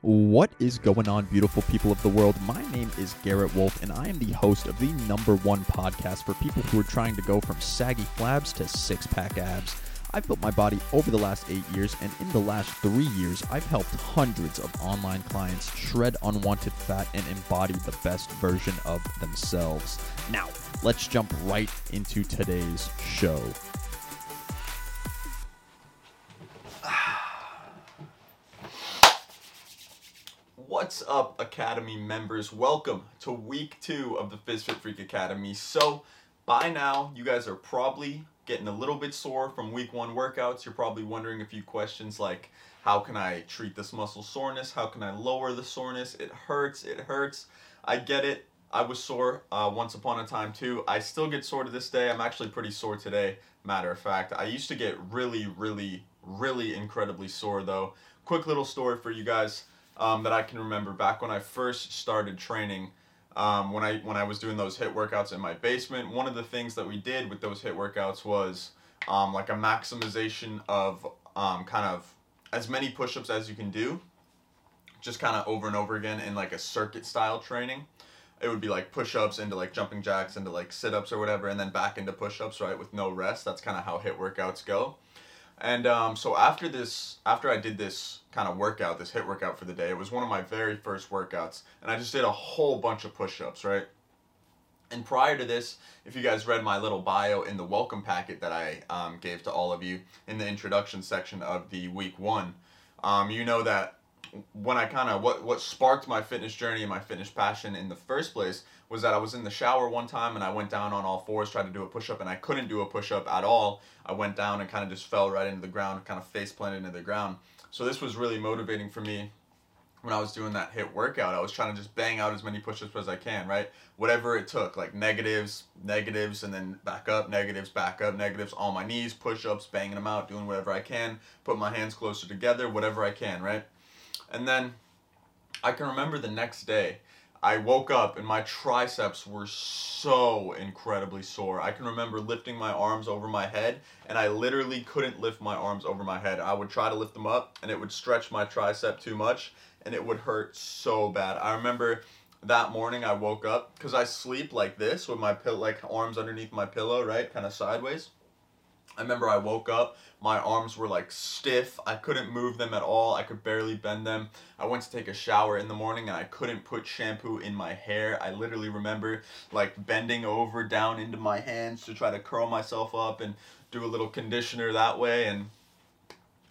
What is going on, beautiful people of the world? My name is Garrett Wolf, and I am the host of the number one podcast for people who are trying to go from saggy flabs to six pack abs. I've built my body over the last eight years, and in the last three years, I've helped hundreds of online clients shred unwanted fat and embody the best version of themselves. Now, let's jump right into today's show. Up, Academy members? Welcome to week two of the FizFit Freak Academy. So, by now, you guys are probably getting a little bit sore from week one workouts. You're probably wondering a few questions like, how can I treat this muscle soreness? How can I lower the soreness? It hurts, it hurts. I get it. I was sore uh, once upon a time too. I still get sore to this day. I'm actually pretty sore today, matter of fact. I used to get really, really, really incredibly sore though. Quick little story for you guys um, that I can remember back when I first started training. Um, when I when I was doing those HIIT workouts in my basement, one of the things that we did with those HIIT workouts was um, like a maximization of um, kind of as many push-ups as you can do, just kind of over and over again in like a circuit style training. It would be like push-ups into like jumping jacks into like sit-ups or whatever, and then back into push-ups right with no rest. That's kind of how HIIT workouts go. And um, so after this, after I did this kind of workout, this HIIT workout for the day, it was one of my very first workouts, and I just did a whole bunch of push-ups, right? And prior to this, if you guys read my little bio in the welcome packet that I um, gave to all of you in the introduction section of the week one, um, you know that when I kind of what what sparked my fitness journey and my fitness passion in the first place was that I was in the shower one time and I went down on all fours tried to do a push up and I couldn't do a push up at all. I went down and kind of just fell right into the ground, kind of face planted into the ground. So this was really motivating for me when I was doing that HIIT workout. I was trying to just bang out as many push ups as I can, right? Whatever it took, like negatives, negatives, and then back up, negatives, back up, negatives on my knees, push ups, banging them out, doing whatever I can, put my hands closer together, whatever I can, right? And then I can remember the next day, I woke up and my triceps were so incredibly sore. I can remember lifting my arms over my head and I literally couldn't lift my arms over my head. I would try to lift them up and it would stretch my tricep too much and it would hurt so bad. I remember that morning I woke up because I sleep like this with my pill like arms underneath my pillow, right? Kind of sideways. I remember I woke up, my arms were like stiff. I couldn't move them at all. I could barely bend them. I went to take a shower in the morning and I couldn't put shampoo in my hair. I literally remember like bending over down into my hands to try to curl myself up and do a little conditioner that way and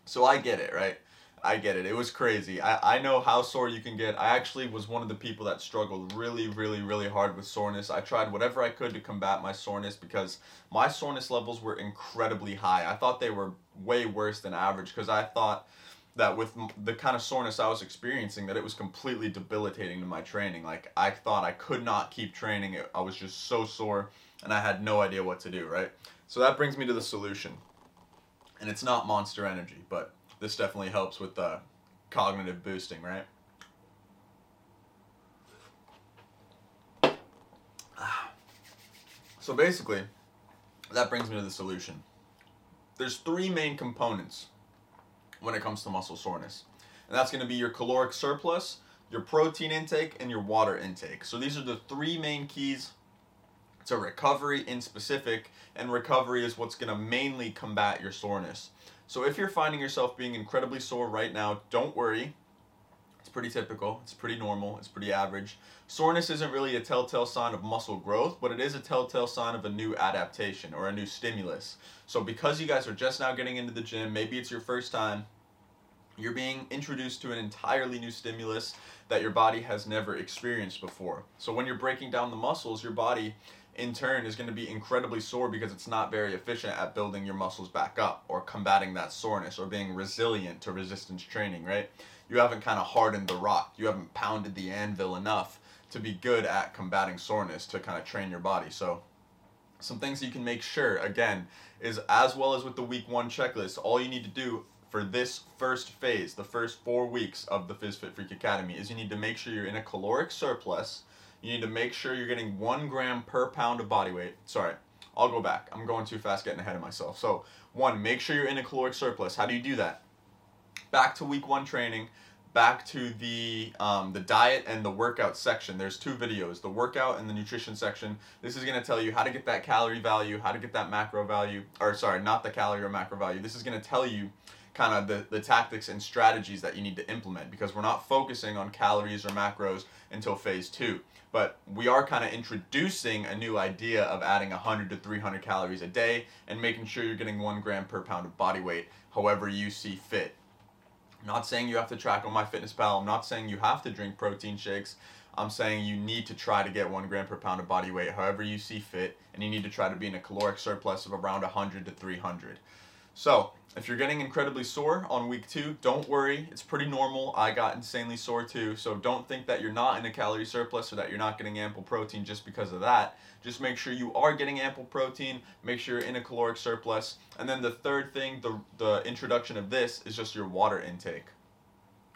so I get it, right? I get it. It was crazy. I, I know how sore you can get. I actually was one of the people that struggled really, really, really hard with soreness. I tried whatever I could to combat my soreness because my soreness levels were incredibly high. I thought they were way worse than average because I thought that with the kind of soreness I was experiencing that it was completely debilitating to my training. Like I thought I could not keep training. I was just so sore and I had no idea what to do, right? So that brings me to the solution. And it's not Monster Energy, but this definitely helps with the cognitive boosting, right? So basically, that brings me to the solution. There's three main components when it comes to muscle soreness. And that's going to be your caloric surplus, your protein intake, and your water intake. So these are the three main keys to recovery in specific, and recovery is what's going to mainly combat your soreness. So if you're finding yourself being incredibly sore right now, don't worry. It's pretty typical, it's pretty normal, it's pretty average. Soreness isn't really a telltale sign of muscle growth, but it is a telltale sign of a new adaptation or a new stimulus. So because you guys are just now getting into the gym, maybe it's your first time, you're being introduced to an entirely new stimulus that your body has never experienced before. So when you're breaking down the muscles, your body in turn is going to be incredibly sore because it's not very efficient at building your muscles back up or combating that soreness or being resilient to resistance training, right? You haven't kind of hardened the rock. You haven't pounded the anvil enough to be good at combating soreness to kind of train your body. So, some things you can make sure, again, is as well as with the week one checklist, all you need to do for this first phase, the first four weeks of the FizFit Freak Academy, is you need to make sure you're in a caloric surplus you need to make sure you're getting one gram per pound of body weight. Sorry, I'll go back. I'm going too fast getting ahead of myself. So, one, make sure you're in a caloric surplus. How do you do that? Back to week one training, back to the um, the diet and the workout section. There's two videos, the workout and the nutrition section. This is to tell you how to get that calorie value, how to get that macro value, or sorry, not the calorie or macro value. This is to tell you kind of the, the tactics and strategies that you need to implement because we're not focusing on calories or macros until phase two. But we are kind of introducing a new idea of adding 100 to 300 calories a day and making sure you're getting one gram per pound of body weight, however you see fit. I'm not saying you have to track on MyFitnessPal. I'm not saying you have to drink protein shakes. I'm saying you need to try to get one gram per pound of body weight, however you see fit, and you need to try to be in a caloric surplus of around 100 to 300. So, if you're getting incredibly sore on week two, don't worry. It's pretty normal. I got insanely sore too. So don't think that you're not in a calorie surplus or that you're not getting ample protein just because of that. Just make sure you are getting ample protein. Make sure you're in a caloric surplus. And then the third thing, the, the introduction of this is just your water intake.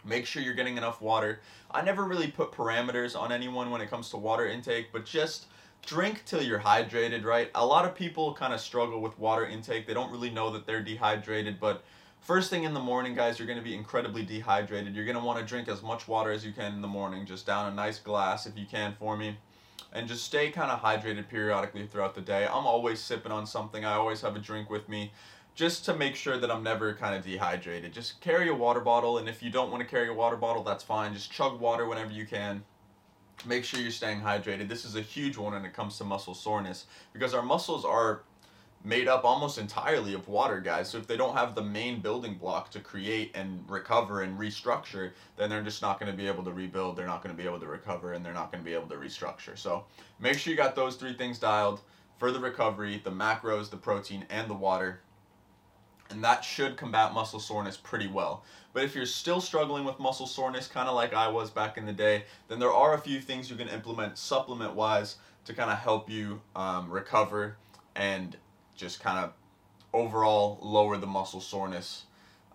Make sure you're getting enough water. I never really put parameters on anyone when it comes to water intake, but just drink till you're hydrated, right? A lot of people kind of struggle with water intake. They don't really know that they're dehydrated, but first thing in the morning, guys, you're going to be incredibly dehydrated. You're going to want to drink as much water as you can in the morning. Just down a nice glass if you can for me. And just stay kind of hydrated periodically throughout the day. I'm always sipping on something. I always have a drink with me just to make sure that I'm never kind of dehydrated. Just carry a water bottle, and if you don't want to carry a water bottle, that's fine. Just chug water whenever you can make sure you're staying hydrated. This is a huge one when it comes to muscle soreness because our muscles are made up almost entirely of water, guys. So if they don't have the main building block to create and recover and restructure, then they're just not going to be able to rebuild. They're not going to be able to recover and they're not going to be able to restructure. So make sure you got those three things dialed for the recovery the macros, the protein, and the water and that should combat muscle soreness pretty well. But if you're still struggling with muscle soreness, kind of like I was back in the day, then there are a few things you can implement supplement wise to kind of help you um, recover and just kind of overall lower the muscle soreness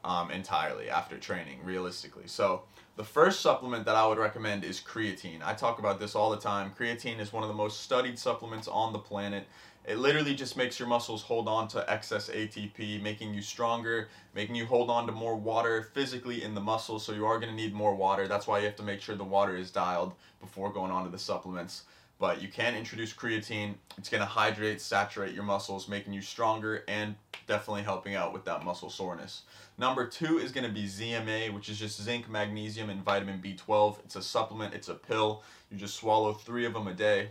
um, entirely after training, realistically. So, the first supplement that I would recommend is creatine. I talk about this all the time. Creatine is one of the most studied supplements on the planet. It literally just makes your muscles hold on to excess ATP, making you stronger, making you hold on to more water physically in the muscles. So you are going to need more water. That's why you have to make sure the water is dialed before going on to the supplements. But you can introduce creatine. It's going to hydrate, saturate your muscles, making you stronger and definitely helping out with that muscle soreness. Number two is going to be ZMA, which is just zinc, magnesium, and vitamin B12. It's a supplement, it's a pill. You just swallow three of them a day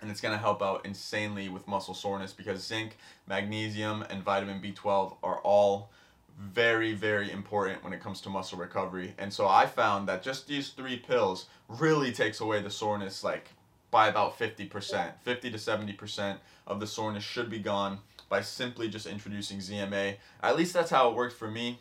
and it's going to help out insanely with muscle soreness because zinc, magnesium, and vitamin B12 are all very, very important when it comes to muscle recovery. And so I found that just these three pills really takes away the soreness like by about 50%. 50 to 70% of the soreness should be gone by simply just introducing ZMA. At least that's how it worked for me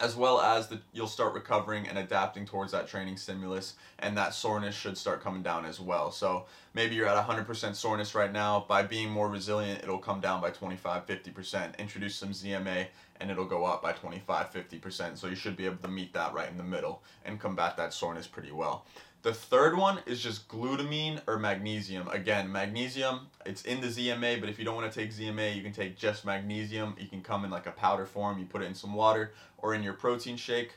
as well as the, you'll start recovering and adapting towards that training stimulus and that soreness should start coming down as well. So maybe you're at 100% soreness right now. By being more resilient it'll come down by 25 50% introduce some zma and it'll go up by 25 50% so you should be able to meet that right in the middle and combat that soreness pretty well the third one is just glutamine or magnesium. Again, magnesium, it's in the ZMA, but if you don't want to take ZMA, you can take just magnesium. You can come in like a powder form, you put it in some water or in your protein shake,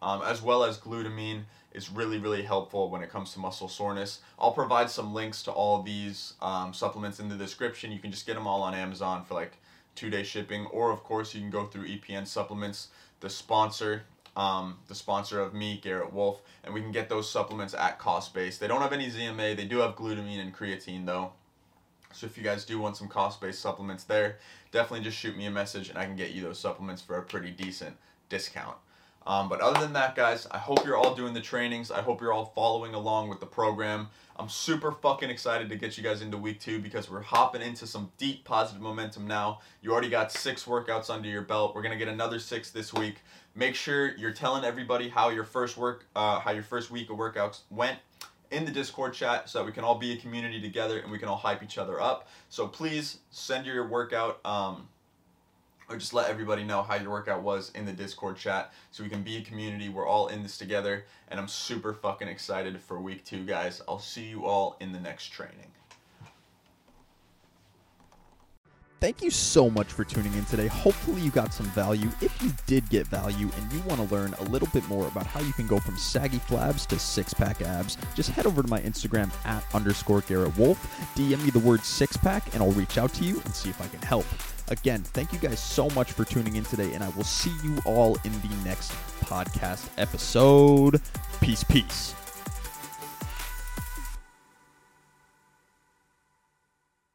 um, as well as glutamine is really, really helpful when it comes to muscle soreness. I'll provide some links to all these um, supplements in the description. You can just get them all on Amazon for like two day shipping, or of course, you can go through EPN Supplements, the sponsor um, the sponsor of me, Garrett Wolf, and we can get those supplements at cost base. They don't have any ZMA, they do have glutamine and creatine though. So if you guys do want some cost based supplements there, definitely just shoot me a message and I can get you those supplements for a pretty decent discount. Um, but other than that, guys, I hope you're all doing the trainings. I hope you're all following along with the program. I'm super fucking excited to get you guys into week two because we're hopping into some deep positive momentum now. You already got six workouts under your belt. We're gonna get another six this week. Make sure you're telling everybody how your first work, uh, how your first week of workouts went in the Discord chat so that we can all be a community together and we can all hype each other up. So please send your workout. Um, or just let everybody know how your workout was in the Discord chat so we can be a community. We're all in this together, and I'm super fucking excited for week two, guys. I'll see you all in the next training. Thank you so much for tuning in today. Hopefully, you got some value. If you did get value and you want to learn a little bit more about how you can go from saggy flabs to six pack abs, just head over to my Instagram at underscore Garrett Wolf. DM me the word six pack, and I'll reach out to you and see if I can help. Again, thank you guys so much for tuning in today, and I will see you all in the next podcast episode. Peace, peace.